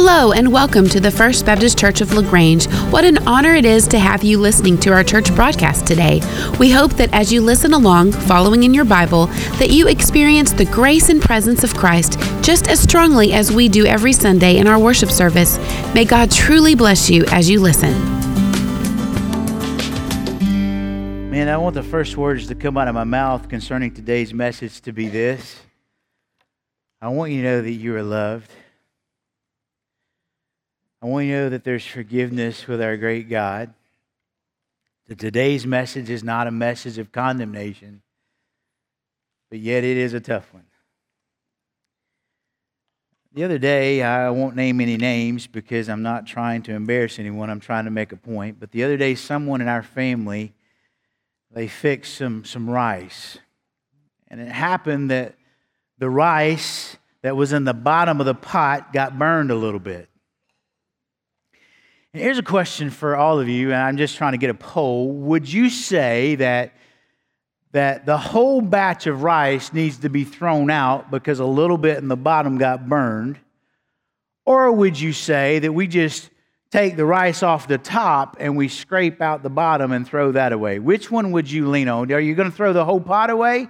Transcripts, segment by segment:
Hello, and welcome to the First Baptist Church of LaGrange. What an honor it is to have you listening to our church broadcast today. We hope that as you listen along, following in your Bible, that you experience the grace and presence of Christ just as strongly as we do every Sunday in our worship service. May God truly bless you as you listen. Man, I want the first words to come out of my mouth concerning today's message to be this. I want you to know that you are loved. I want you to know that there's forgiveness with our great God. That today's message is not a message of condemnation, but yet it is a tough one. The other day, I won't name any names because I'm not trying to embarrass anyone. I'm trying to make a point. But the other day, someone in our family, they fixed some, some rice. And it happened that the rice that was in the bottom of the pot got burned a little bit. Here's a question for all of you, and I'm just trying to get a poll. Would you say that, that the whole batch of rice needs to be thrown out because a little bit in the bottom got burned? Or would you say that we just take the rice off the top and we scrape out the bottom and throw that away? Which one would you lean on? Are you going to throw the whole pot away?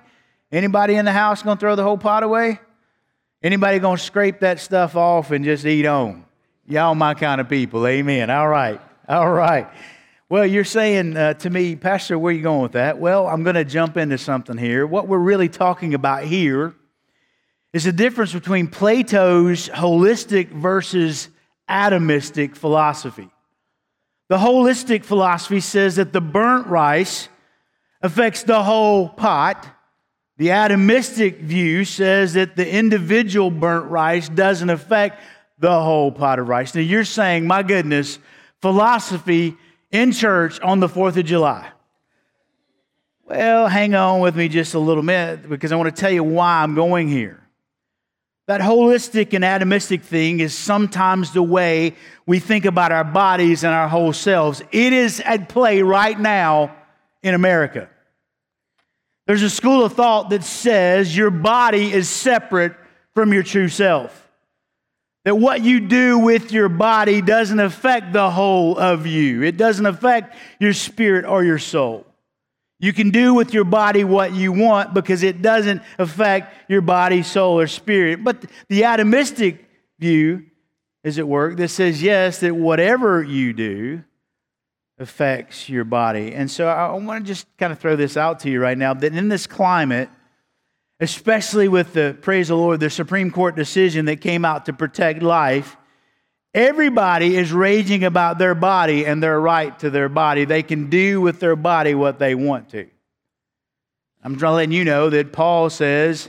Anybody in the house going to throw the whole pot away? Anybody going to scrape that stuff off and just eat on? Y'all my kind of people. Amen. All right. All right. Well, you're saying uh, to me, Pastor, where are you going with that? Well, I'm going to jump into something here. What we're really talking about here is the difference between Plato's holistic versus atomistic philosophy. The holistic philosophy says that the burnt rice affects the whole pot. The atomistic view says that the individual burnt rice doesn't affect the whole pot of rice. Now you're saying, my goodness, philosophy in church on the 4th of July. Well, hang on with me just a little bit because I want to tell you why I'm going here. That holistic and atomistic thing is sometimes the way we think about our bodies and our whole selves. It is at play right now in America. There's a school of thought that says your body is separate from your true self. That what you do with your body doesn't affect the whole of you, it doesn't affect your spirit or your soul. You can do with your body what you want because it doesn't affect your body, soul, or spirit. But the atomistic view is at work that says, yes, that whatever you do affects your body. And so I want to just kind of throw this out to you right now that in this climate, especially with the, praise the Lord, the Supreme Court decision that came out to protect life, everybody is raging about their body and their right to their body. They can do with their body what they want to. I'm trying to let you know that Paul says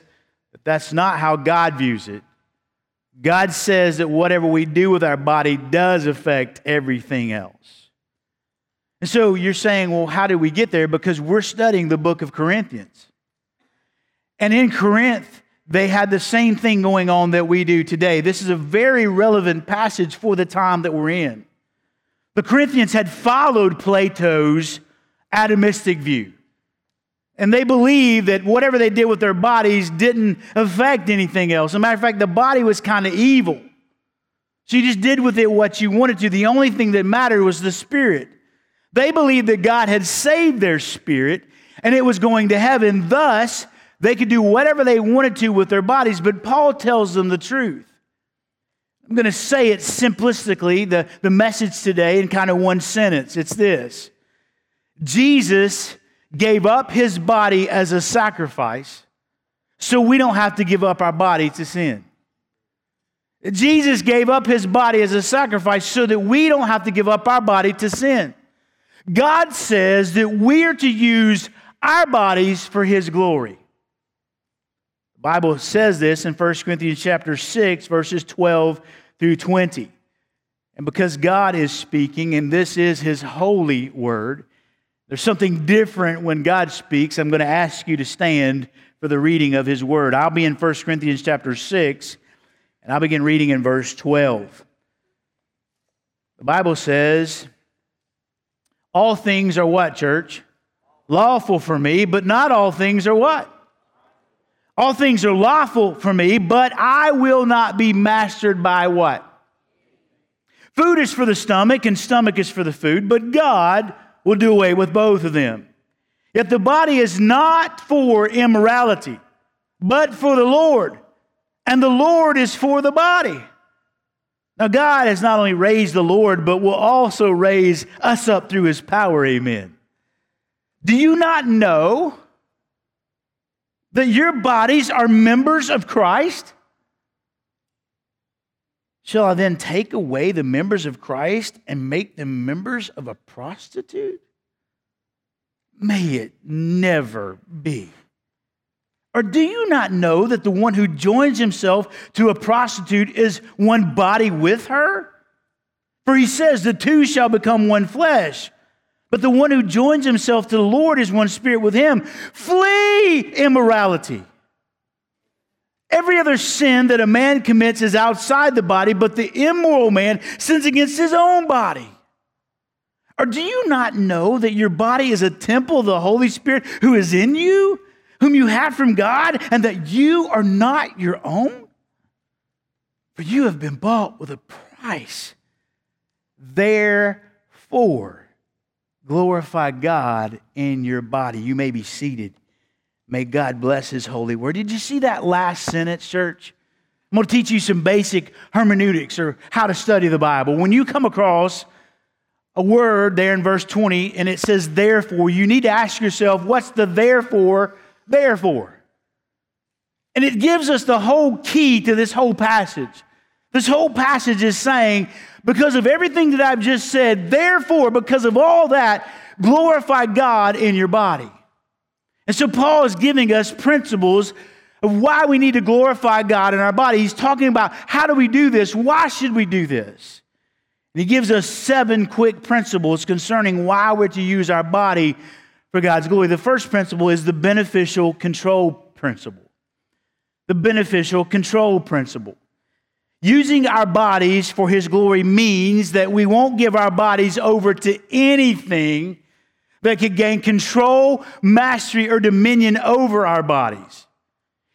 that that's not how God views it. God says that whatever we do with our body does affect everything else. And so you're saying, well, how did we get there? Because we're studying the book of Corinthians. And in Corinth, they had the same thing going on that we do today. This is a very relevant passage for the time that we're in. The Corinthians had followed Plato's atomistic view. And they believed that whatever they did with their bodies didn't affect anything else. As a matter of fact, the body was kind of evil. So you just did with it what you wanted to. The only thing that mattered was the spirit. They believed that God had saved their spirit and it was going to heaven. Thus, they could do whatever they wanted to with their bodies, but Paul tells them the truth. I'm going to say it simplistically, the, the message today, in kind of one sentence. It's this Jesus gave up his body as a sacrifice so we don't have to give up our body to sin. Jesus gave up his body as a sacrifice so that we don't have to give up our body to sin. God says that we're to use our bodies for his glory. The Bible says this in 1 Corinthians chapter 6 verses 12 through 20. And because God is speaking and this is his holy word, there's something different when God speaks. I'm going to ask you to stand for the reading of his word. I'll be in 1 Corinthians chapter 6 and I'll begin reading in verse 12. The Bible says, All things are what, church? Lawful for me, but not all things are what? All things are lawful for me, but I will not be mastered by what? Food is for the stomach, and stomach is for the food, but God will do away with both of them. Yet the body is not for immorality, but for the Lord, and the Lord is for the body. Now, God has not only raised the Lord, but will also raise us up through his power. Amen. Do you not know that your bodies are members of Christ? Shall I then take away the members of Christ and make them members of a prostitute? May it never be. Or do you not know that the one who joins himself to a prostitute is one body with her? For he says, the two shall become one flesh. But the one who joins himself to the Lord is one spirit with him. Flee immorality. Every other sin that a man commits is outside the body, but the immoral man sins against his own body. Or do you not know that your body is a temple of the Holy Spirit who is in you, whom you have from God, and that you are not your own? For you have been bought with a price. Therefore, glorify God in your body. You may be seated. May God bless his holy word. Did you see that last sentence, church? I'm going to teach you some basic hermeneutics or how to study the Bible. When you come across a word there in verse 20 and it says therefore, you need to ask yourself, what's the therefore, therefore? And it gives us the whole key to this whole passage. This whole passage is saying, because of everything that I've just said, therefore, because of all that, glorify God in your body. And so Paul is giving us principles of why we need to glorify God in our body. He's talking about how do we do this? Why should we do this? And he gives us seven quick principles concerning why we're to use our body for God's glory. The first principle is the beneficial control principle. The beneficial control principle. Using our bodies for his glory means that we won't give our bodies over to anything that could gain control, mastery, or dominion over our bodies.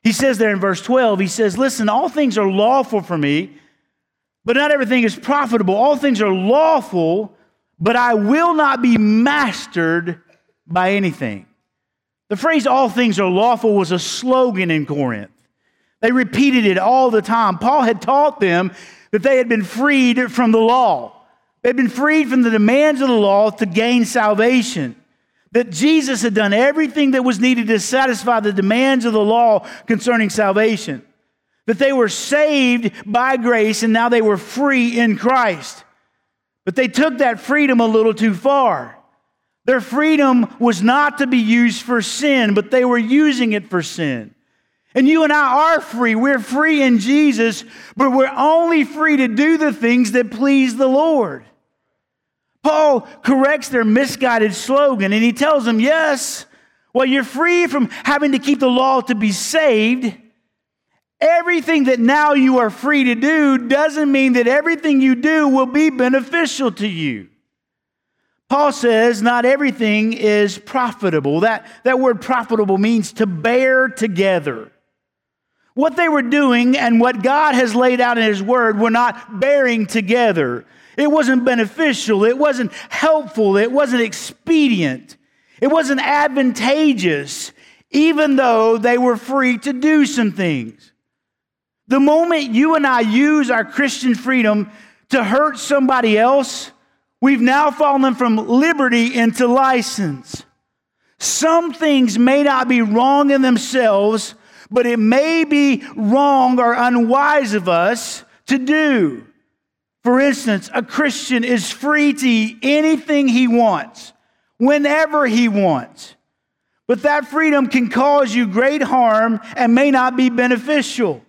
He says there in verse 12, he says, Listen, all things are lawful for me, but not everything is profitable. All things are lawful, but I will not be mastered by anything. The phrase all things are lawful was a slogan in Corinth. They repeated it all the time. Paul had taught them that they had been freed from the law. They'd been freed from the demands of the law to gain salvation. That Jesus had done everything that was needed to satisfy the demands of the law concerning salvation. That they were saved by grace and now they were free in Christ. But they took that freedom a little too far. Their freedom was not to be used for sin, but they were using it for sin. And you and I are free. We're free in Jesus, but we're only free to do the things that please the Lord. Paul corrects their misguided slogan and he tells them, yes, well, you're free from having to keep the law to be saved. Everything that now you are free to do doesn't mean that everything you do will be beneficial to you. Paul says not everything is profitable. That, that word profitable means to bear together. What they were doing and what God has laid out in His Word were not bearing together. It wasn't beneficial. It wasn't helpful. It wasn't expedient. It wasn't advantageous, even though they were free to do some things. The moment you and I use our Christian freedom to hurt somebody else, we've now fallen from liberty into license. Some things may not be wrong in themselves, but it may be wrong or unwise of us to do. For instance, a Christian is free to eat anything he wants, whenever he wants. But that freedom can cause you great harm and may not be beneficial.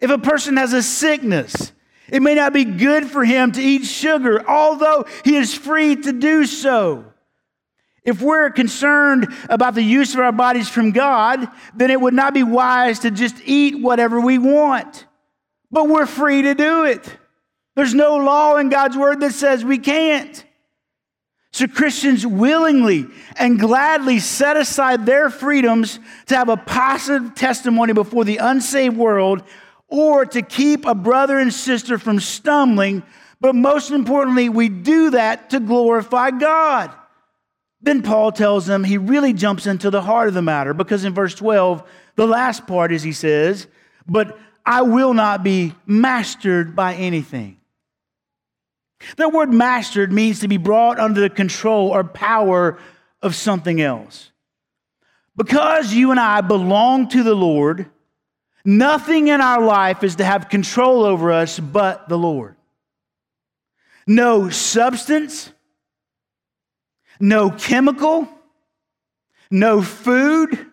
If a person has a sickness, it may not be good for him to eat sugar, although he is free to do so. If we're concerned about the use of our bodies from God, then it would not be wise to just eat whatever we want. But we're free to do it. There's no law in God's word that says we can't. So Christians willingly and gladly set aside their freedoms to have a positive testimony before the unsaved world or to keep a brother and sister from stumbling but most importantly, we do that to glorify God. Then Paul tells them he really jumps into the heart of the matter because in verse 12, the last part is he says, But I will not be mastered by anything. The word mastered means to be brought under the control or power of something else. Because you and I belong to the Lord, nothing in our life is to have control over us but the Lord. No substance, no chemical, no food,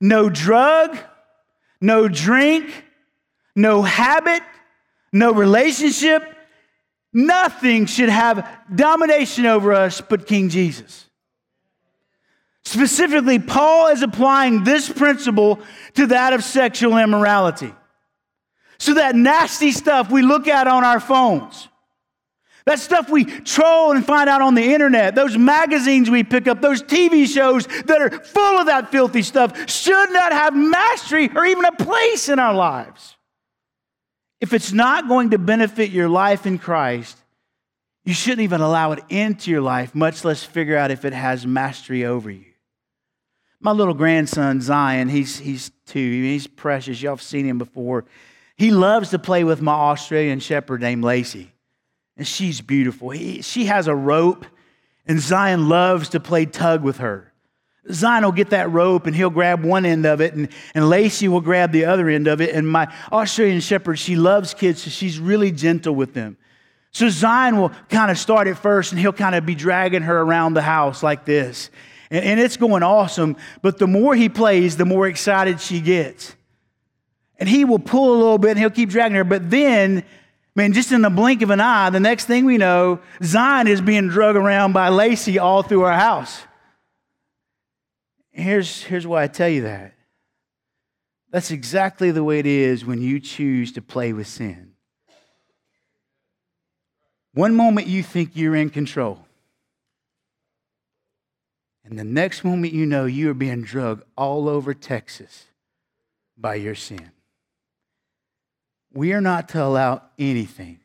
no drug, no drink, no habit, no relationship, nothing should have domination over us but King Jesus. Specifically, Paul is applying this principle to that of sexual immorality. So, that nasty stuff we look at on our phones, that stuff we troll and find out on the internet, those magazines we pick up, those TV shows that are full of that filthy stuff should not have mastery or even a place in our lives. If it's not going to benefit your life in Christ, you shouldn't even allow it into your life, much less figure out if it has mastery over you. My little grandson, Zion, he's, he's two. He's precious. Y'all have seen him before. He loves to play with my Australian shepherd named Lacey and she's beautiful. He, she has a rope, and Zion loves to play tug with her. Zion will get that rope and he'll grab one end of it, and, and Lacey will grab the other end of it. And my Australian Shepherd, she loves kids, so she's really gentle with them. So Zion will kind of start at first, and he'll kind of be dragging her around the house like this. And, and it's going awesome, but the more he plays, the more excited she gets. And he will pull a little bit and he'll keep dragging her, but then Man, just in the blink of an eye, the next thing we know, Zion is being drug around by Lacey all through our house. Here's, here's why I tell you that. That's exactly the way it is when you choose to play with sin. One moment you think you're in control, and the next moment you know you are being drugged all over Texas by your sin. We are not to allow anything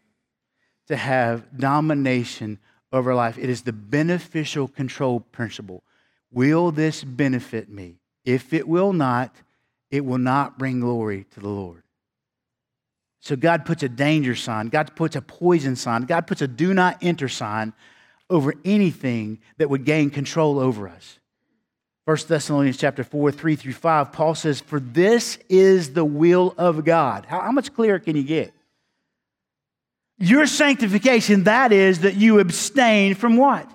to have domination over life. It is the beneficial control principle. Will this benefit me? If it will not, it will not bring glory to the Lord. So God puts a danger sign, God puts a poison sign, God puts a do not enter sign over anything that would gain control over us. 1 Thessalonians chapter 4, 3 through 5, Paul says, For this is the will of God. How, how much clearer can you get? Your sanctification, that is, that you abstain from what?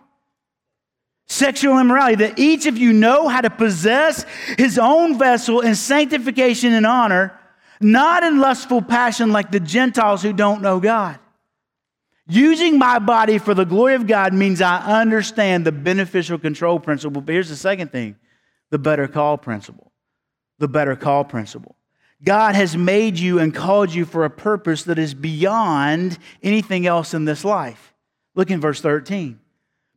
Sexual immorality, that each of you know how to possess his own vessel in sanctification and honor, not in lustful passion like the Gentiles who don't know God. Using my body for the glory of God means I understand the beneficial control principle. But here's the second thing the better call principle. The better call principle. God has made you and called you for a purpose that is beyond anything else in this life. Look in verse 13.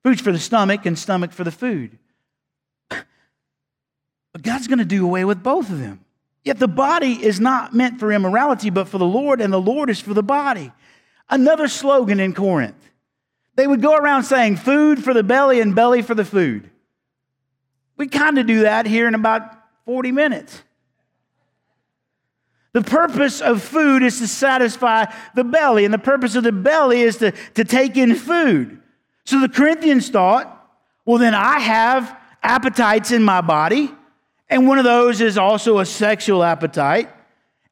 Food's for the stomach and stomach for the food. But God's going to do away with both of them. Yet the body is not meant for immorality, but for the Lord, and the Lord is for the body. Another slogan in Corinth. They would go around saying, food for the belly and belly for the food. We kind of do that here in about 40 minutes. The purpose of food is to satisfy the belly, and the purpose of the belly is to, to take in food. So the Corinthians thought, well, then I have appetites in my body, and one of those is also a sexual appetite.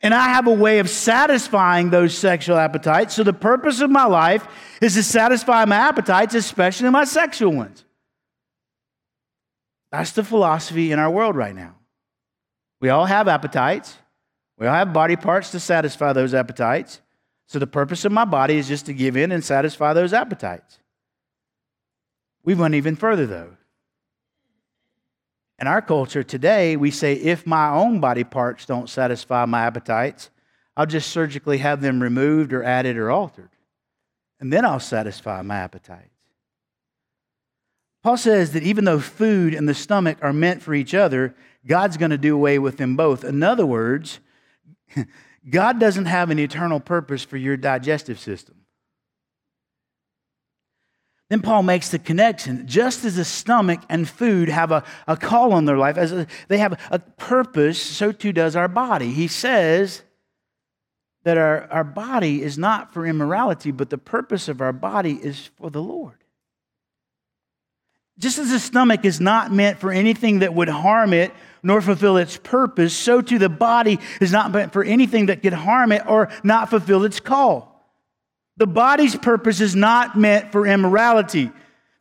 And I have a way of satisfying those sexual appetites. So the purpose of my life is to satisfy my appetites, especially my sexual ones. That's the philosophy in our world right now. We all have appetites. We all have body parts to satisfy those appetites. So the purpose of my body is just to give in and satisfy those appetites. We went even further, though. In our culture today, we say if my own body parts don't satisfy my appetites, I'll just surgically have them removed or added or altered. And then I'll satisfy my appetites. Paul says that even though food and the stomach are meant for each other, God's going to do away with them both. In other words, God doesn't have an eternal purpose for your digestive system. Then Paul makes the connection. Just as the stomach and food have a, a call on their life, as a, they have a purpose, so too does our body. He says that our, our body is not for immorality, but the purpose of our body is for the Lord. Just as the stomach is not meant for anything that would harm it nor fulfill its purpose, so too the body is not meant for anything that could harm it or not fulfill its call. The body's purpose is not meant for immorality.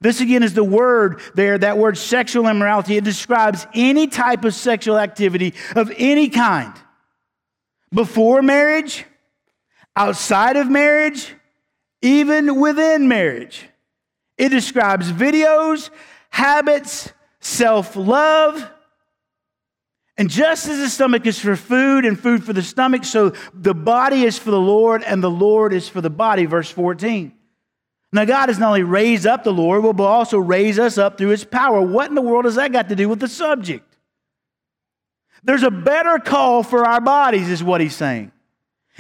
This again is the word there, that word sexual immorality. It describes any type of sexual activity of any kind. Before marriage, outside of marriage, even within marriage. It describes videos, habits, self love, and just as the stomach is for food and food for the stomach, so the body is for the Lord and the Lord is for the body. Verse 14. Now, God has not only raised up the Lord, but will also raise us up through his power. What in the world has that got to do with the subject? There's a better call for our bodies, is what he's saying.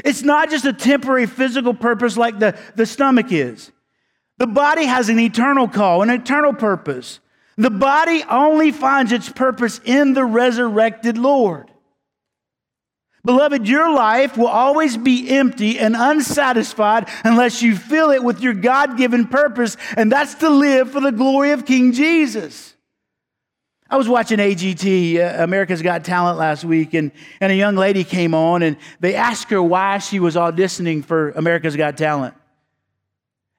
It's not just a temporary physical purpose like the, the stomach is. The body has an eternal call, an eternal purpose. The body only finds its purpose in the resurrected Lord. Beloved, your life will always be empty and unsatisfied unless you fill it with your God given purpose, and that's to live for the glory of King Jesus. I was watching AGT, uh, America's Got Talent, last week, and, and a young lady came on, and they asked her why she was auditioning for America's Got Talent.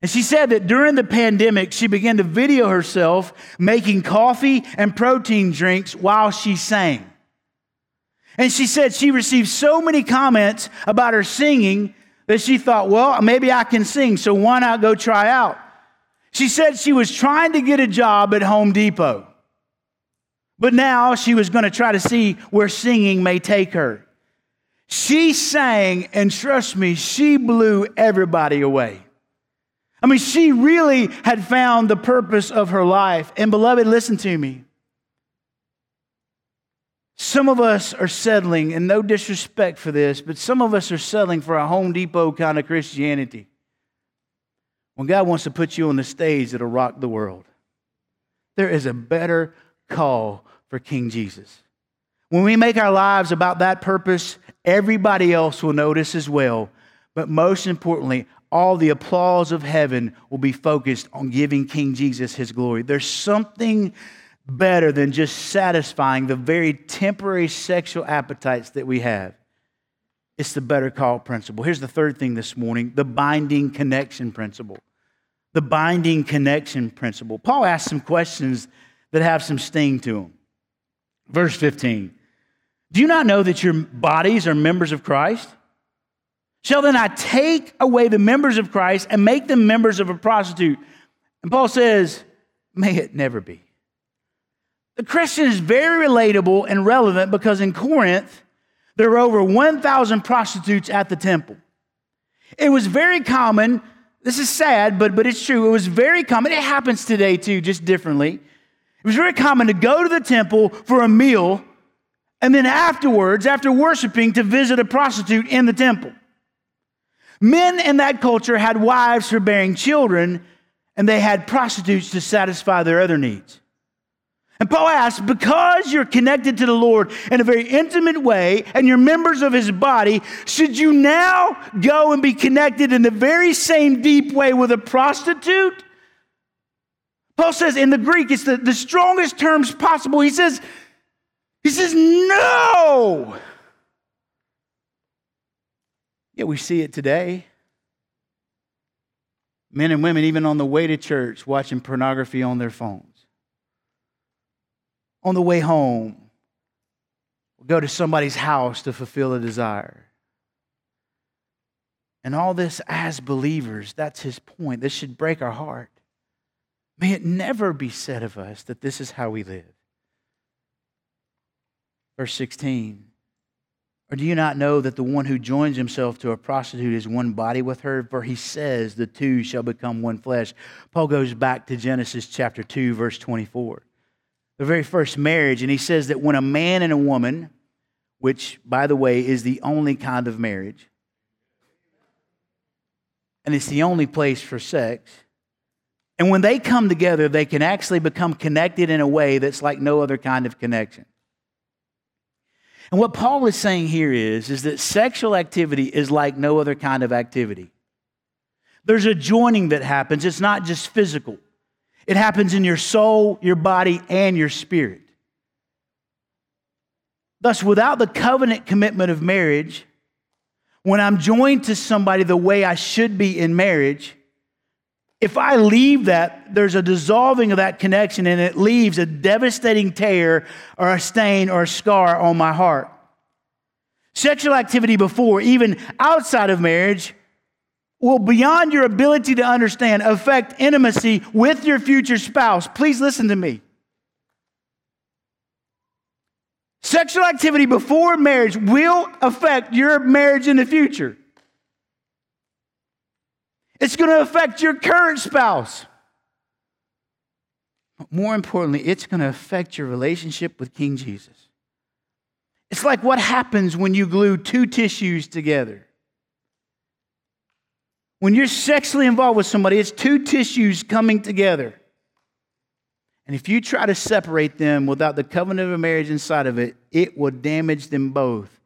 And she said that during the pandemic, she began to video herself making coffee and protein drinks while she sang. And she said she received so many comments about her singing that she thought, well, maybe I can sing, so why not go try out? She said she was trying to get a job at Home Depot, but now she was going to try to see where singing may take her. She sang, and trust me, she blew everybody away. I mean, she really had found the purpose of her life. And, beloved, listen to me. Some of us are settling, and no disrespect for this, but some of us are settling for a Home Depot kind of Christianity. When God wants to put you on the stage that'll rock the world, there is a better call for King Jesus. When we make our lives about that purpose, everybody else will notice as well. But most importantly, all the applause of heaven will be focused on giving King Jesus his glory. There's something better than just satisfying the very temporary sexual appetites that we have. It's the better call principle. Here's the third thing this morning the binding connection principle. The binding connection principle. Paul asks some questions that have some sting to them. Verse 15 Do you not know that your bodies are members of Christ? Shall then I take away the members of Christ and make them members of a prostitute? And Paul says, May it never be. The Christian is very relatable and relevant because in Corinth, there were over 1,000 prostitutes at the temple. It was very common, this is sad, but, but it's true. It was very common. It happens today too, just differently. It was very common to go to the temple for a meal and then afterwards, after worshiping, to visit a prostitute in the temple. Men in that culture had wives for bearing children, and they had prostitutes to satisfy their other needs. And Paul asks, because you're connected to the Lord in a very intimate way and you're members of his body, should you now go and be connected in the very same deep way with a prostitute? Paul says in the Greek, it's the, the strongest terms possible. He says, he says, no. Yeah, we see it today. Men and women, even on the way to church, watching pornography on their phones. On the way home, go to somebody's house to fulfill a desire. And all this as believers, that's his point. This should break our heart. May it never be said of us that this is how we live. Verse 16 or do you not know that the one who joins himself to a prostitute is one body with her? For he says the two shall become one flesh. Paul goes back to Genesis chapter 2, verse 24. The very first marriage, and he says that when a man and a woman, which, by the way, is the only kind of marriage, and it's the only place for sex, And when they come together, they can actually become connected in a way that's like no other kind of connection. And what Paul is saying here is, is that sexual activity is like no other kind of activity. There's a joining that happens. It's not just physical. It happens in your soul, your body, and your spirit. Thus, without the covenant commitment of marriage, when I'm joined to somebody the way I should be in marriage, if I leave that, there's a dissolving of that connection and it leaves a devastating tear or a stain or a scar on my heart. Sexual activity before, even outside of marriage, will, beyond your ability to understand, affect intimacy with your future spouse. Please listen to me. Sexual activity before marriage will affect your marriage in the future. It's going to affect your current spouse. But more importantly, it's going to affect your relationship with King Jesus. It's like what happens when you glue two tissues together. When you're sexually involved with somebody, it's two tissues coming together. And if you try to separate them without the covenant of marriage inside of it, it will damage them both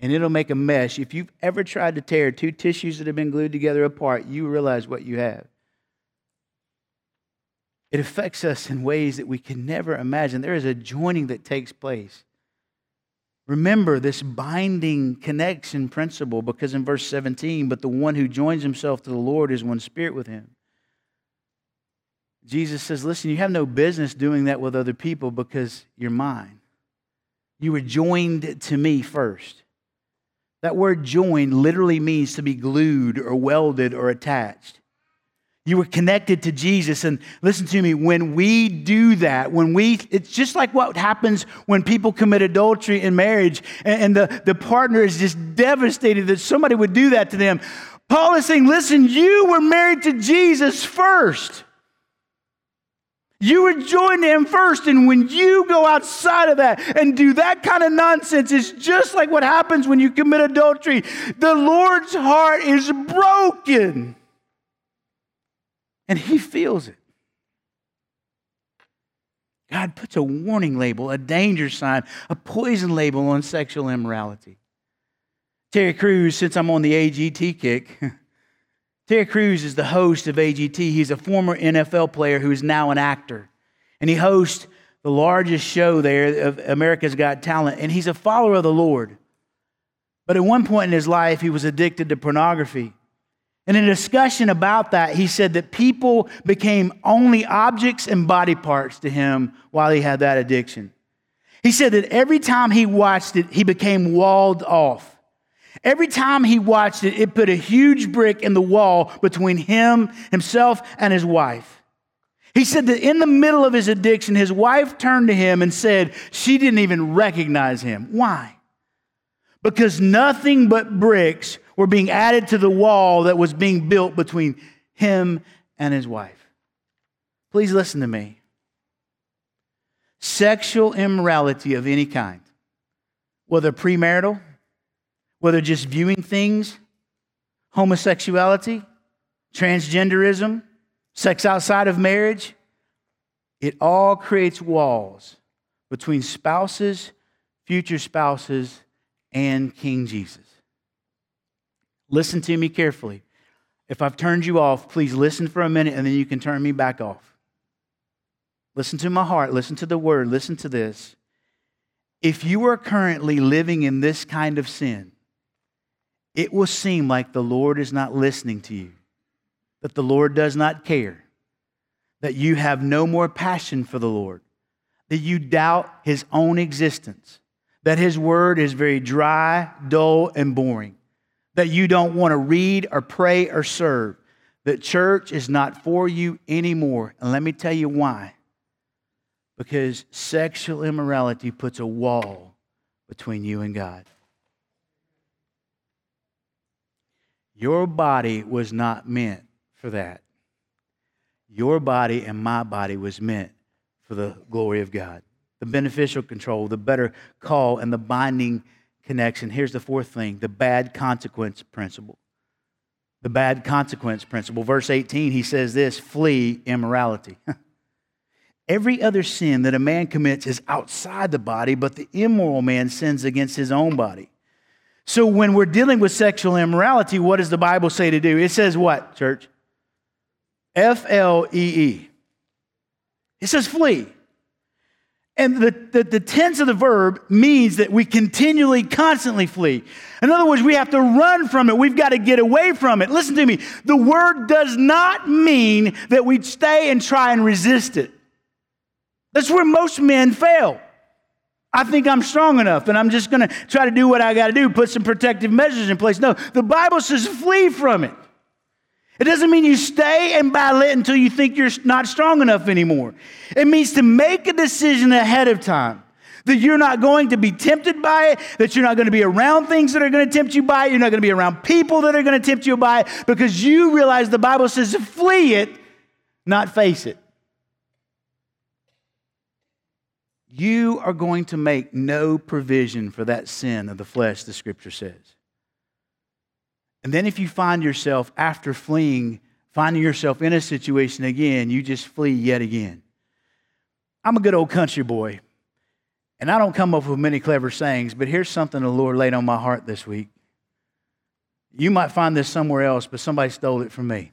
and it'll make a mesh. If you've ever tried to tear two tissues that have been glued together apart, you realize what you have. It affects us in ways that we can never imagine. There is a joining that takes place. Remember this binding connection principle because in verse 17, but the one who joins himself to the Lord is one spirit with him. Jesus says, Listen, you have no business doing that with other people because you're mine. You were joined to me first. That word joined literally means to be glued or welded or attached. You were connected to Jesus. And listen to me, when we do that, when we, it's just like what happens when people commit adultery in marriage and, and the, the partner is just devastated that somebody would do that to them. Paul is saying, listen, you were married to Jesus first. You joined to him first, and when you go outside of that and do that kind of nonsense, it's just like what happens when you commit adultery. The Lord's heart is broken. And he feels it. God puts a warning label, a danger sign, a poison label on sexual immorality. Terry Crews, since I'm on the AGT kick, Terry Crews is the host of AGT. He's a former NFL player who is now an actor. And he hosts the largest show there of America's Got Talent. And he's a follower of the Lord. But at one point in his life, he was addicted to pornography. And in a discussion about that, he said that people became only objects and body parts to him while he had that addiction. He said that every time he watched it, he became walled off. Every time he watched it, it put a huge brick in the wall between him, himself, and his wife. He said that in the middle of his addiction, his wife turned to him and said she didn't even recognize him. Why? Because nothing but bricks were being added to the wall that was being built between him and his wife. Please listen to me. Sexual immorality of any kind, whether premarital, whether just viewing things, homosexuality, transgenderism, sex outside of marriage, it all creates walls between spouses, future spouses, and King Jesus. Listen to me carefully. If I've turned you off, please listen for a minute and then you can turn me back off. Listen to my heart. Listen to the word. Listen to this. If you are currently living in this kind of sin, it will seem like the Lord is not listening to you, that the Lord does not care, that you have no more passion for the Lord, that you doubt his own existence, that his word is very dry, dull, and boring that you don't want to read or pray or serve, that church is not for you anymore. And let me tell you why. Because sexual immorality puts a wall between you and God. Your body was not meant for that. Your body and my body was meant for the glory of God. The beneficial control, the better call, and the binding connection. Here's the fourth thing the bad consequence principle. the bad consequence principle. Verse 18, he says this flee immorality. Every other sin that a man commits is outside the body, but the immoral man sins against his own body. So when we're dealing with sexual immorality, what does the Bible say to do? It says what, church? F L E E. It says flee. And the, the, the, tense of the verb means that we continually, constantly flee. In other words, we have to run from it. We've got to get away from it. Listen to me. The word does not mean that we stay and try and resist it. That's where most men fail. I think I'm strong enough and I'm just going to try to do what I got to do, put some protective measures in place. No, the Bible says flee from it. It doesn't mean you stay and battle it until you think you're not strong enough anymore. It means to make a decision ahead of time that you're not going to be tempted by it, that you're not going to be around things that are going to tempt you by it, you're not going to be around people that are going to tempt you by it, because you realize the Bible says flee it, not face it. You are going to make no provision for that sin of the flesh, the scripture says. And then if you find yourself after fleeing, finding yourself in a situation again, you just flee yet again. I'm a good old country boy, and I don't come up with many clever sayings, but here's something the Lord laid on my heart this week. You might find this somewhere else, but somebody stole it from me.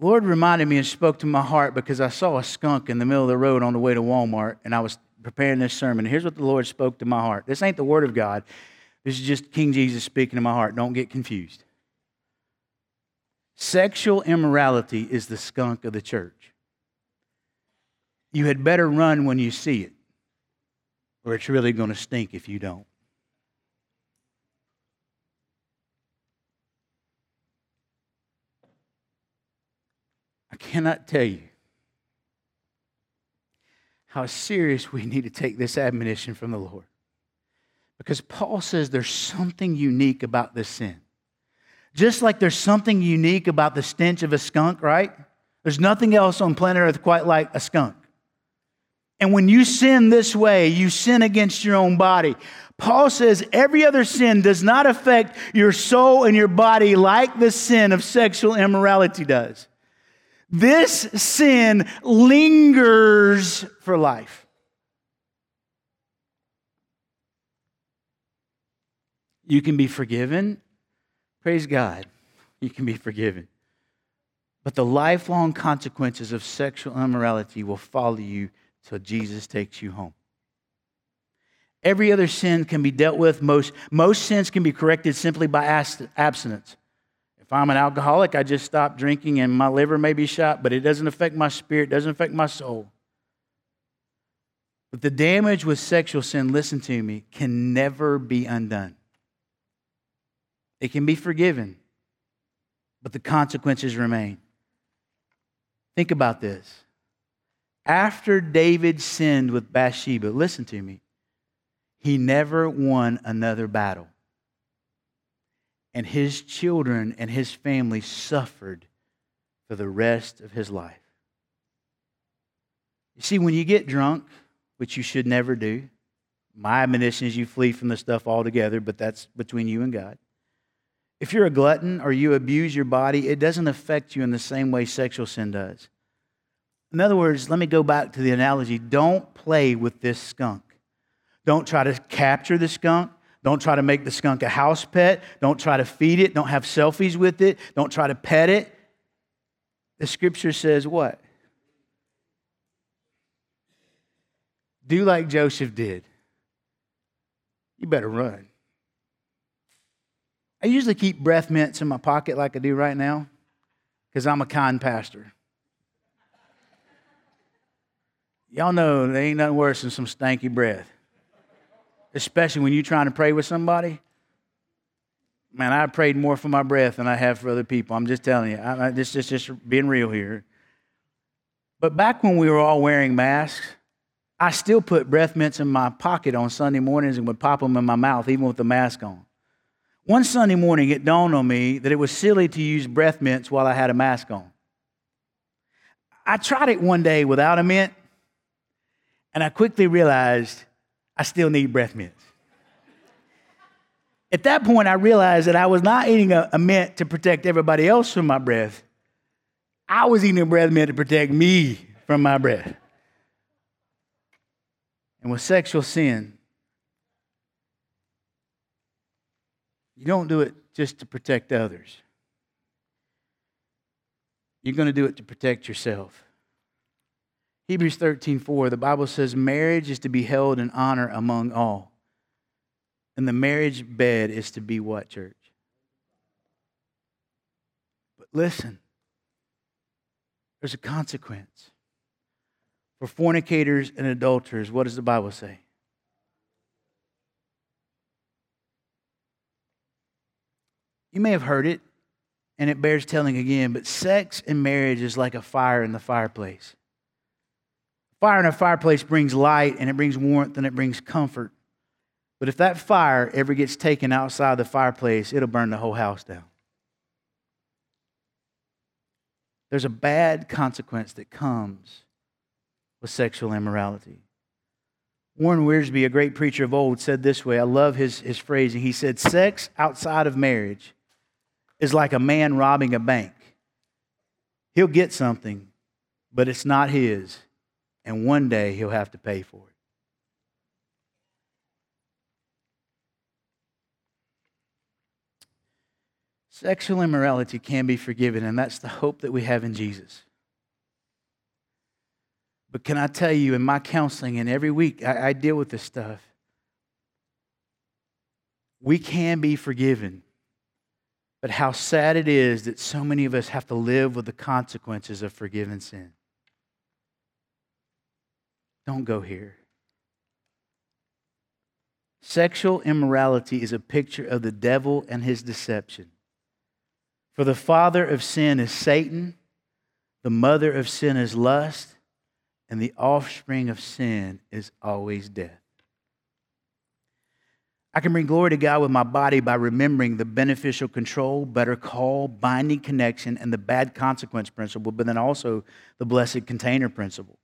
Lord reminded me and spoke to my heart because I saw a skunk in the middle of the road on the way to Walmart, and I was preparing this sermon. Here's what the Lord spoke to my heart. This ain't the Word of God. This is just King Jesus speaking to my heart. Don't get confused. Sexual immorality is the skunk of the church. You had better run when you see it, or it's really going to stink if you don't. Cannot tell you how serious we need to take this admonition from the Lord. Because Paul says there's something unique about this sin. Just like there's something unique about the stench of a skunk, right? There's nothing else on planet Earth quite like a skunk. And when you sin this way, you sin against your own body. Paul says every other sin does not affect your soul and your body like the sin of sexual immorality does. This sin lingers for life. You can be forgiven. Praise God. You can be forgiven. But the lifelong consequences of sexual immorality will follow you till Jesus takes you home. Every other sin can be dealt with. Most, most sins can be corrected simply by abstinence. If I'm an alcoholic, I just stop drinking and my liver may be shot, but it doesn't affect my spirit, doesn't affect my soul. But the damage with sexual sin, listen to me, can never be undone. It can be forgiven, but the consequences remain. Think about this. After David sinned with Bathsheba, listen to me, he never won another battle. And his children and his family suffered for the rest of his life. You see, when you get drunk, which you should never do, my admonition is you flee from the stuff altogether, but that's between you and God. If you're a glutton or you abuse your body, it doesn't affect you in the same way sexual sin does. In other words, let me go back to the analogy don't play with this skunk. Don't try to capture the skunk. Don't try to make the skunk a house pet. Don't try to feed it. Don't have selfies with it. Don't try to pet it. The scripture says what? Do like Joseph did. You better run. I usually keep breath mints in my pocket like I do right now because I'm a kind pastor. Y'all know there ain't nothing worse than some stanky breath, especially when you're trying to pray with somebody. Man, I prayed more for my breath than I have for other people. I'm just telling you. I, I, this is just being real here. But back when we were all wearing masks, I still put breath mints in my pocket on Sunday mornings and would pop them in my mouth, even with the mask on. One Sunday morning, it dawned on me that it was silly to use breath mints while I had a mask on. I tried it one day without a mint, and I quickly realized I still need breath mints. At that point, I realized that I was not eating a, a mint to protect everybody else from my breath. I was eating a breath mint to protect me from my breath. And with sexual sin, you don't do it just to protect others. You're going to do it to protect yourself. Hebrews 13, 4, the Bible says marriage is to be held in honor among all. And the marriage bed is to be what, church? But listen, there's a consequence. For fornicators and adulterers, what does the Bible say? You may have heard it, and it bears telling again, but sex and marriage is like a fire in the fireplace. Fire in a fireplace brings light and it brings warmth and it brings comfort. But if that fire ever gets taken outside the fireplace, it'll burn the whole house down. There's a bad consequence that comes with sexual immorality. Warren Wiersbe, a great preacher of old, said this way. I love his, his phrasing. He said, Sex outside of marriage is like a man robbing a bank. He'll get something, but it's not his, and one day he'll have to pay for it. Sexual immorality can be forgiven, and that's the hope that we have in Jesus. But can I tell you, in my counseling, and every week I, I deal with this stuff, we can be forgiven but how sad it is that so many of us have to live with the consequences of forgiven sin. Don't go here. Sexual immorality is a picture of the devil and his deception. For the father of sin is Satan, the mother of sin is lust, and the offspring of sin is always death. I can bring glory to God with my body by remembering the beneficial control, better call, binding connection, and the bad consequence principle, but then also the blessed container principle.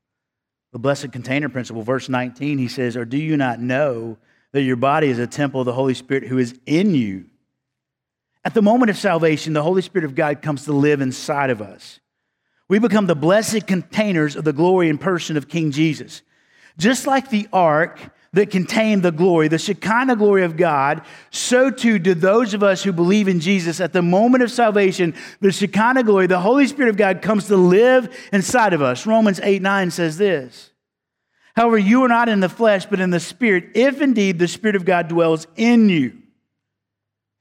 The blessed container principle, verse 19, he says, Or do you not know that your body is a temple of the Holy Spirit who is in you? At the moment of salvation, the Holy Spirit of God comes to live inside of us. We become the blessed containers of the glory and person of King Jesus. Just like the ark that contain the glory, the Shekinah glory of God, so too do those of us who believe in Jesus at the moment of salvation, the Shekinah glory, the Holy Spirit of God comes to live inside of us. Romans 8 9 says this. However, you are not in the flesh, but in the Spirit, if indeed the Spirit of God dwells in you.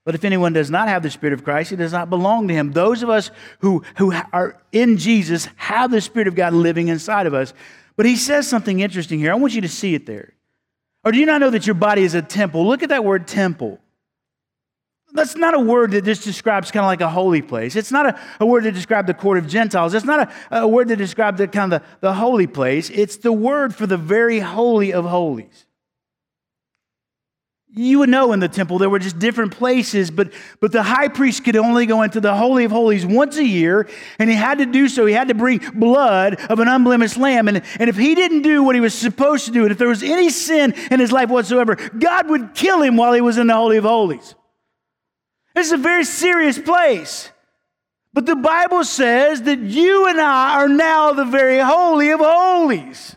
But if anyone does not have the Spirit of Christ, he does not belong to him. Those of us who, who are in Jesus have the Spirit of God living inside of us. But he says something interesting here. I want you to see it there. Or do you not know that your body is a temple? Look at that word temple. That's not a word that just describes kind of like a holy place. It's not a, a word to describe the court of Gentiles. It's not a, a word to describe the kind of the, the holy place. It's the word for the very holy of holies you would know in the temple there were just different places but but the high priest could only go into the holy of holies once a year and he had to do so. He had to bring blood of an unblemished lamb and, and if he didn't do what he was supposed to do and if there was any sin in his life whatsoever god would kill him while he was in the holy of holies. This is a very serious place. But the bible says that you and i are now the very holy of holies.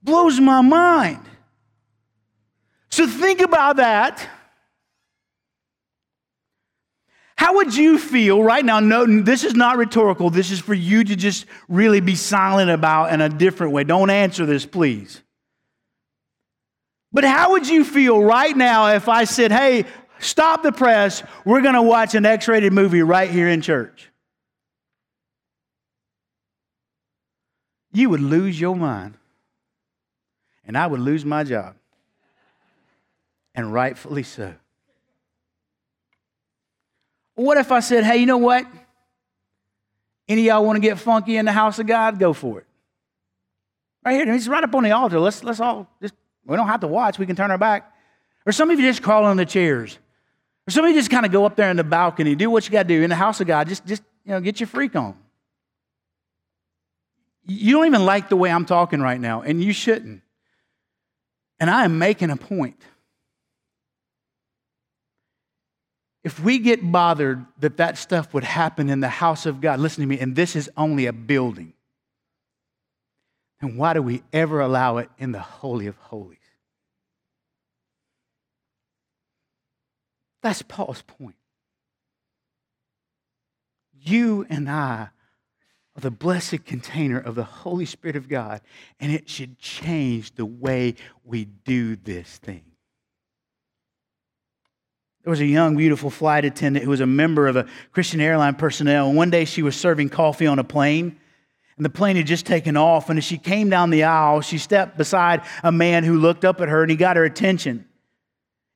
Blows my mind so think about that. How would you feel right now? No, this is not rhetorical. This is for you to just really be silent about in a different way. Don't answer this, please. But how would you feel right now if I said, hey, stop the press, we're going to watch an X rated movie right here in church? You would lose your mind, and I would lose my job and rightfully so. What if I said, hey, you know what? Any of y'all want to get funky in the house of God? Go for it. Right here, it's right up on the altar. Let's, let's all just, we don't have to watch, we can turn our back. Or some of you just crawl on the chairs. Or some of you just kind of go up there in the balcony, do what you got to do in the house of God. Just, just you know, get your freak on. You don't even like the way I'm talking right now, and you shouldn't. And I am making a point. If we get bothered that that stuff would happen in the house of God, listen to me, and this is only a building, then why do we ever allow it in the Holy of Holies? That's Paul's point. You and I are the blessed container of the Holy Spirit of God, and it should change the way we do this thing. There was a young, beautiful flight attendant who was a member of a Christian airline personnel. And one day she was serving coffee on a plane, and the plane had just taken off. And as she came down the aisle, she stepped beside a man who looked up at her and he got her attention.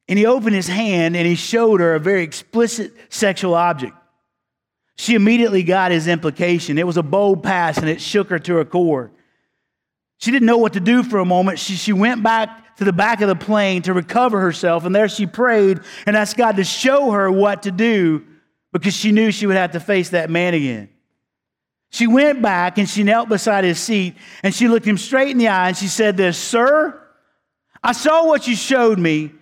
And he opened his hand and he showed her a very explicit sexual object. She immediately got his implication. It was a bold pass and it shook her to her core. She didn't know what to do for a moment. She, she went back to the back of the plane to recover herself, and there she prayed and asked God to show her what to do because she knew she would have to face that man again. She went back and she knelt beside his seat and she looked him straight in the eye and she said, This, sir, I saw what you showed me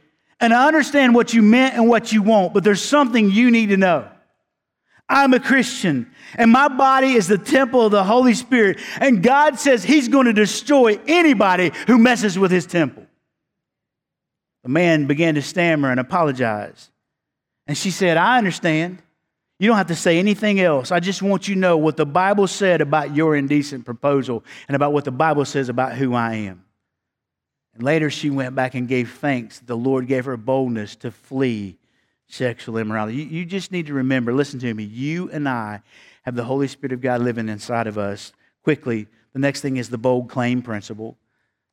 and I understand what you meant and what you want, but there's something you need to know. I'm a Christian, and my body is the temple of the Holy Spirit. And God says He's going to destroy anybody who messes with His temple. The man began to stammer and apologize. And she said, I understand. You don't have to say anything else. I just want you to know what the Bible said about your indecent proposal and about what the Bible says about who I am. And later she went back and gave thanks. The Lord gave her boldness to flee sexual immorality. You, you just need to remember, listen to me, you and I have the Holy Spirit of God living inside of us. Quickly, the next thing is the bold claim principle.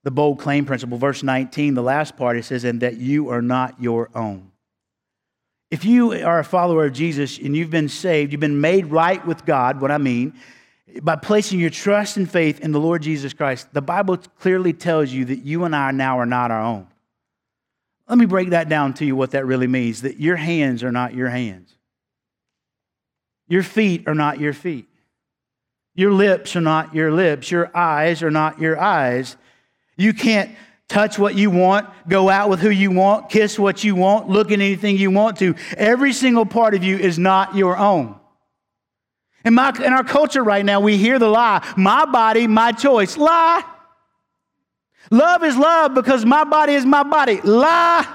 The bold claim principle, verse 19, the last part, it says, and that you are not your own. If you are a follower of Jesus and you've been saved, you've been made right with God, what I mean, by placing your trust and faith in the Lord Jesus Christ, the Bible clearly tells you that you and I now are not our own. Let me break that down to you what that really means that your hands are not your hands, your feet are not your feet, your lips are not your lips, your eyes are not your eyes. You can't touch what you want, go out with who you want, kiss what you want, look at anything you want to. Every single part of you is not your own. In, my, in our culture right now, we hear the lie my body, my choice. Lie. Love is love because my body is my body. Lie.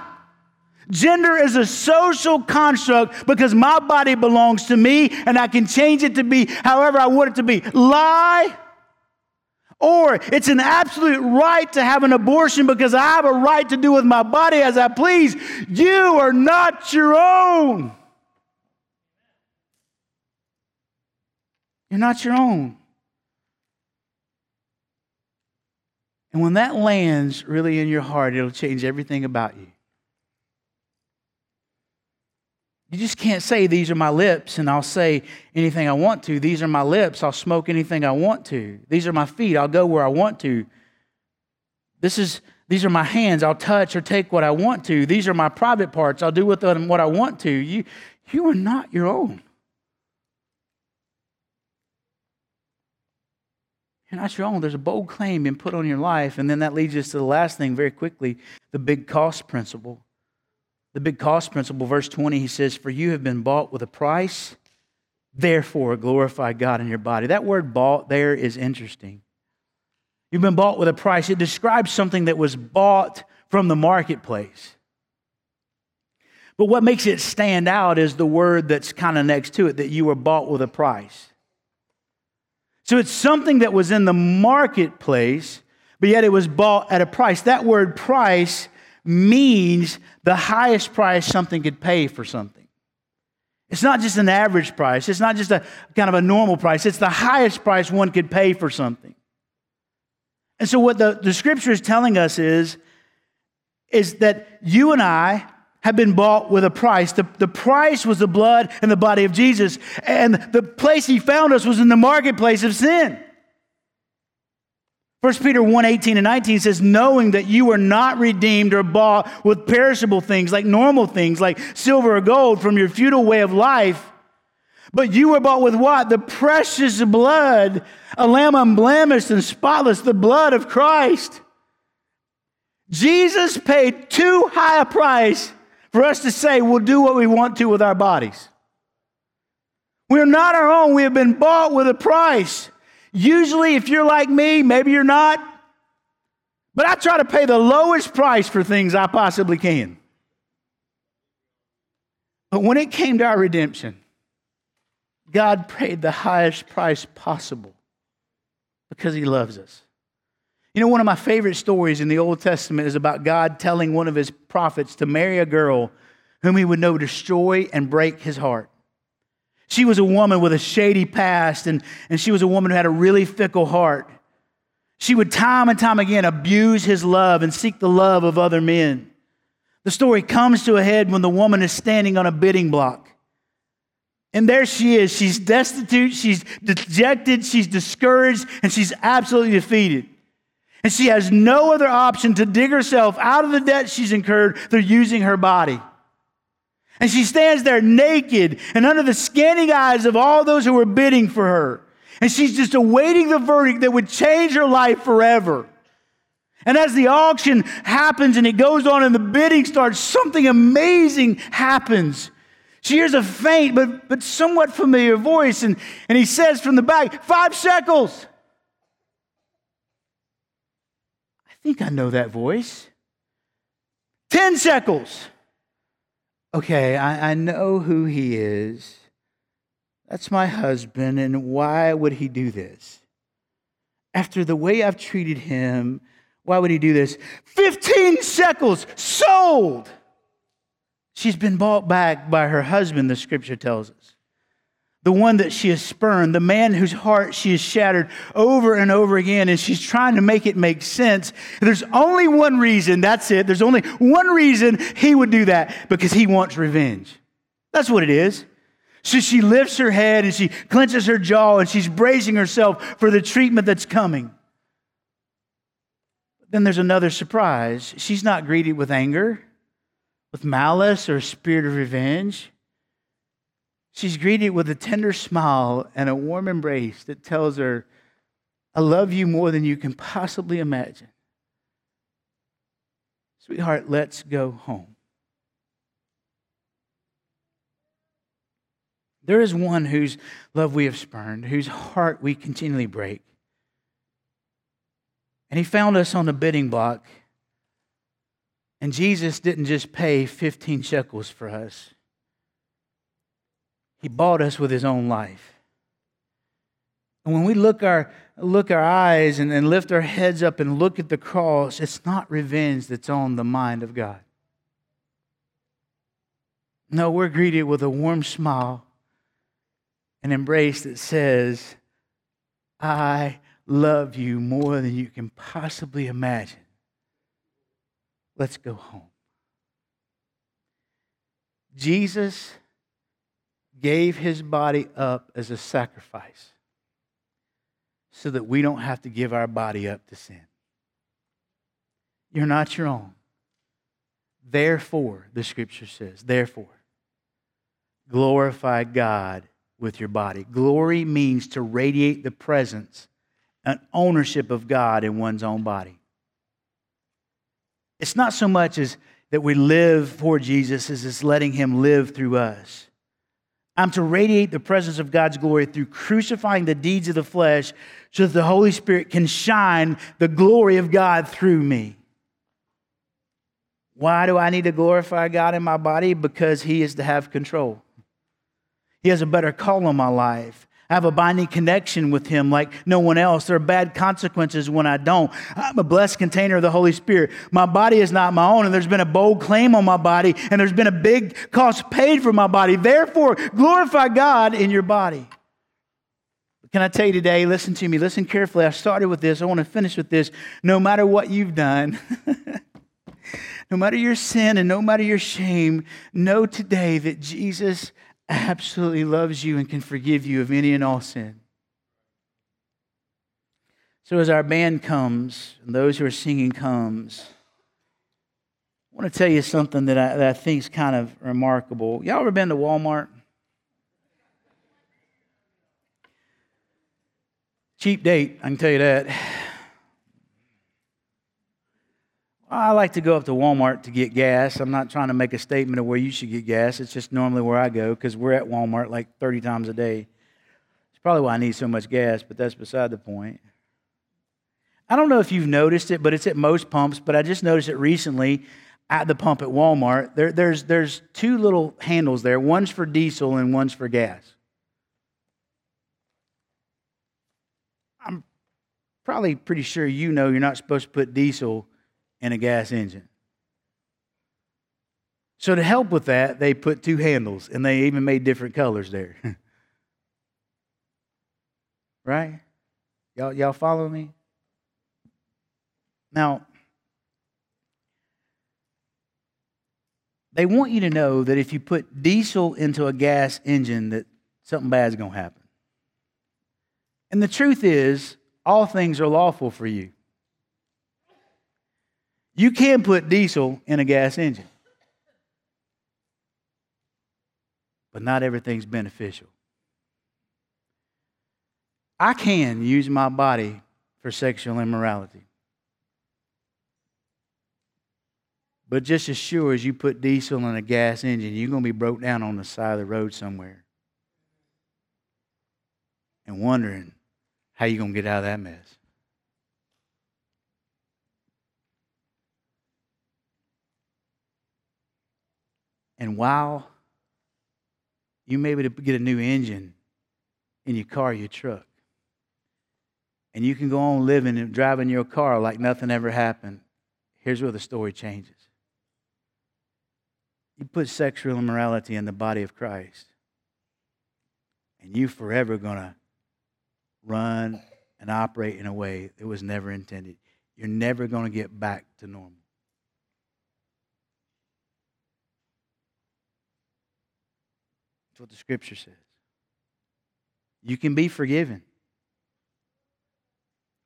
Gender is a social construct because my body belongs to me and I can change it to be however I want it to be. Lie. Or it's an absolute right to have an abortion because I have a right to do with my body as I please. You are not your own. You're not your own. And when that lands really in your heart, it'll change everything about you. You just can't say, These are my lips, and I'll say anything I want to. These are my lips, I'll smoke anything I want to. These are my feet, I'll go where I want to. This is, these are my hands, I'll touch or take what I want to. These are my private parts, I'll do with them what I want to. You, you are not your own. Not your own. There's a bold claim being put on your life. And then that leads us to the last thing very quickly the big cost principle. The big cost principle, verse 20, he says, For you have been bought with a price, therefore glorify God in your body. That word bought there is interesting. You've been bought with a price. It describes something that was bought from the marketplace. But what makes it stand out is the word that's kind of next to it that you were bought with a price. So it's something that was in the marketplace, but yet it was bought at a price. That word price means the highest price something could pay for something. It's not just an average price, it's not just a kind of a normal price, it's the highest price one could pay for something. And so, what the, the scripture is telling us is, is that you and I have been bought with a price. The, the price was the blood and the body of Jesus. And the place he found us was in the marketplace of sin. 1 Peter 1 18 and 19 says, knowing that you were not redeemed or bought with perishable things like normal things like silver or gold from your futile way of life, but you were bought with what? The precious blood, a lamb unblemished and spotless, the blood of Christ. Jesus paid too high a price for us to say we'll do what we want to with our bodies. We're not our own. We have been bought with a price. Usually, if you're like me, maybe you're not, but I try to pay the lowest price for things I possibly can. But when it came to our redemption, God paid the highest price possible because he loves us. You know, one of my favorite stories in the Old Testament is about God telling one of his prophets to marry a girl whom he would know destroy and break his heart. She was a woman with a shady past, and, and she was a woman who had a really fickle heart. She would time and time again abuse his love and seek the love of other men. The story comes to a head when the woman is standing on a bidding block. And there she is. She's destitute, she's dejected, she's discouraged, and she's absolutely defeated. And she has no other option to dig herself out of the debt she's incurred through using her body. And she stands there naked and under the scanning eyes of all those who were bidding for her. And she's just awaiting the verdict that would change her life forever. And as the auction happens and it goes on and the bidding starts, something amazing happens. She hears a faint but, but somewhat familiar voice, and, and he says from the back, Five shekels. I think I know that voice. Ten shekels. Okay, I, I know who he is. That's my husband, and why would he do this? After the way I've treated him, why would he do this? 15 shekels sold. She's been bought back by her husband, the scripture tells us. The one that she has spurned, the man whose heart she has shattered over and over again, and she's trying to make it make sense. There's only one reason, that's it. There's only one reason he would do that because he wants revenge. That's what it is. So she lifts her head and she clenches her jaw and she's bracing herself for the treatment that's coming. Then there's another surprise. She's not greeted with anger with malice or a spirit of revenge. She's greeted with a tender smile and a warm embrace that tells her, I love you more than you can possibly imagine. Sweetheart, let's go home. There is one whose love we have spurned, whose heart we continually break. And he found us on the bidding block and Jesus didn't just pay 15 shekels for us, He bought us with His own life. And when we look our, look our eyes and, and lift our heads up and look at the cross, it's not revenge that's on the mind of God. No, we're greeted with a warm smile, an embrace that says, I love you more than you can possibly imagine. Let's go home. Jesus gave his body up as a sacrifice so that we don't have to give our body up to sin. You're not your own. Therefore, the scripture says, therefore, glorify God with your body. Glory means to radiate the presence and ownership of God in one's own body. It's not so much as that we live for Jesus as it's letting him live through us. I'm to radiate the presence of God's glory through crucifying the deeds of the flesh so that the Holy Spirit can shine the glory of God through me. Why do I need to glorify God in my body? Because He is to have control. He has a better call on my life. Have a binding connection with Him like no one else. There are bad consequences when I don't. I'm a blessed container of the Holy Spirit. My body is not my own, and there's been a bold claim on my body, and there's been a big cost paid for my body. Therefore, glorify God in your body. Can I tell you today, listen to me, listen carefully. I started with this, I want to finish with this. No matter what you've done, no matter your sin and no matter your shame, know today that Jesus absolutely loves you and can forgive you of any and all sin. So, as our band comes and those who are singing comes, I want to tell you something that I, that I think is kind of remarkable. Y'all ever been to Walmart? Cheap date, I can tell you that. I like to go up to Walmart to get gas. I'm not trying to make a statement of where you should get gas. It's just normally where I go because we're at Walmart like 30 times a day. It's probably why I need so much gas, but that's beside the point. I don't know if you've noticed it, but it's at most pumps, but I just noticed it recently at the pump at Walmart. There, there's, there's two little handles there one's for diesel and one's for gas. I'm probably pretty sure you know you're not supposed to put diesel in a gas engine. So, to help with that, they put two handles and they even made different colors there. right? Y'all, y'all follow me? Now, they want you to know that if you put diesel into a gas engine, that something bad is going to happen. And the truth is, all things are lawful for you. You can put diesel in a gas engine, but not everything's beneficial. I can use my body for sexual immorality. But just as sure as you put diesel in a gas engine, you're going to be broke down on the side of the road somewhere and wondering how you're going to get out of that mess. And while you may be to get a new engine in your car, your truck, and you can go on living and driving your car like nothing ever happened, here's where the story changes. You put sexual immorality in the body of Christ, and you forever to run and operate in a way that was never intended. You're never to get back to normal. That's what the scripture says. You can be forgiven.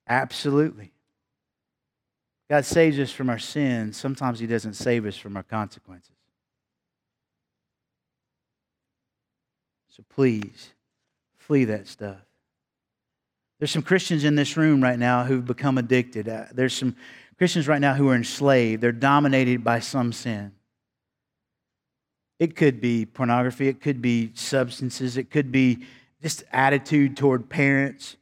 Absolutely. God saves us from our sins. Sometimes He doesn't save us from our consequences. So please, flee that stuff. There's some Christians in this room right now who've become addicted. Uh, there's some Christians right now who are enslaved. They're dominated by some sin. It could be pornography, it could be substances, it could be just attitude toward parents,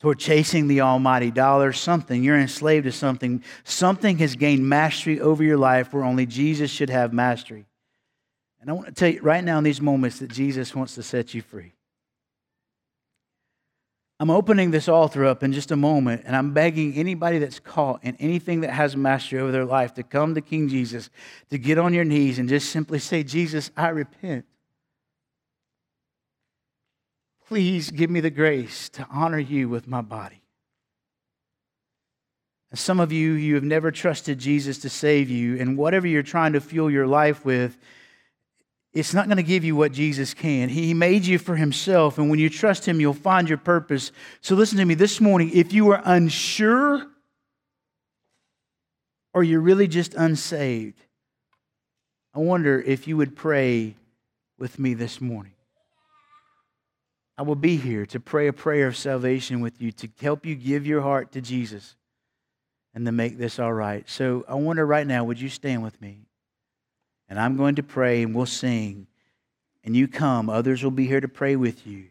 toward chasing the almighty dollar, something. You're enslaved to something. Something has gained mastery over your life where only Jesus should have mastery. And I want to tell you right now in these moments that Jesus wants to set you free. I'm opening this altar up in just a moment, and I'm begging anybody that's caught in anything that has mastery over their life to come to King Jesus, to get on your knees and just simply say, Jesus, I repent. Please give me the grace to honor you with my body. Some of you, you have never trusted Jesus to save you, and whatever you're trying to fuel your life with, it's not going to give you what Jesus can. He made you for himself, and when you trust him, you'll find your purpose. So listen to me this morning. If you are unsure or you're really just unsaved, I wonder if you would pray with me this morning. I will be here to pray a prayer of salvation with you, to help you give your heart to Jesus and to make this all right. So I wonder right now, would you stand with me? And I'm going to pray and we'll sing. And you come, others will be here to pray with you.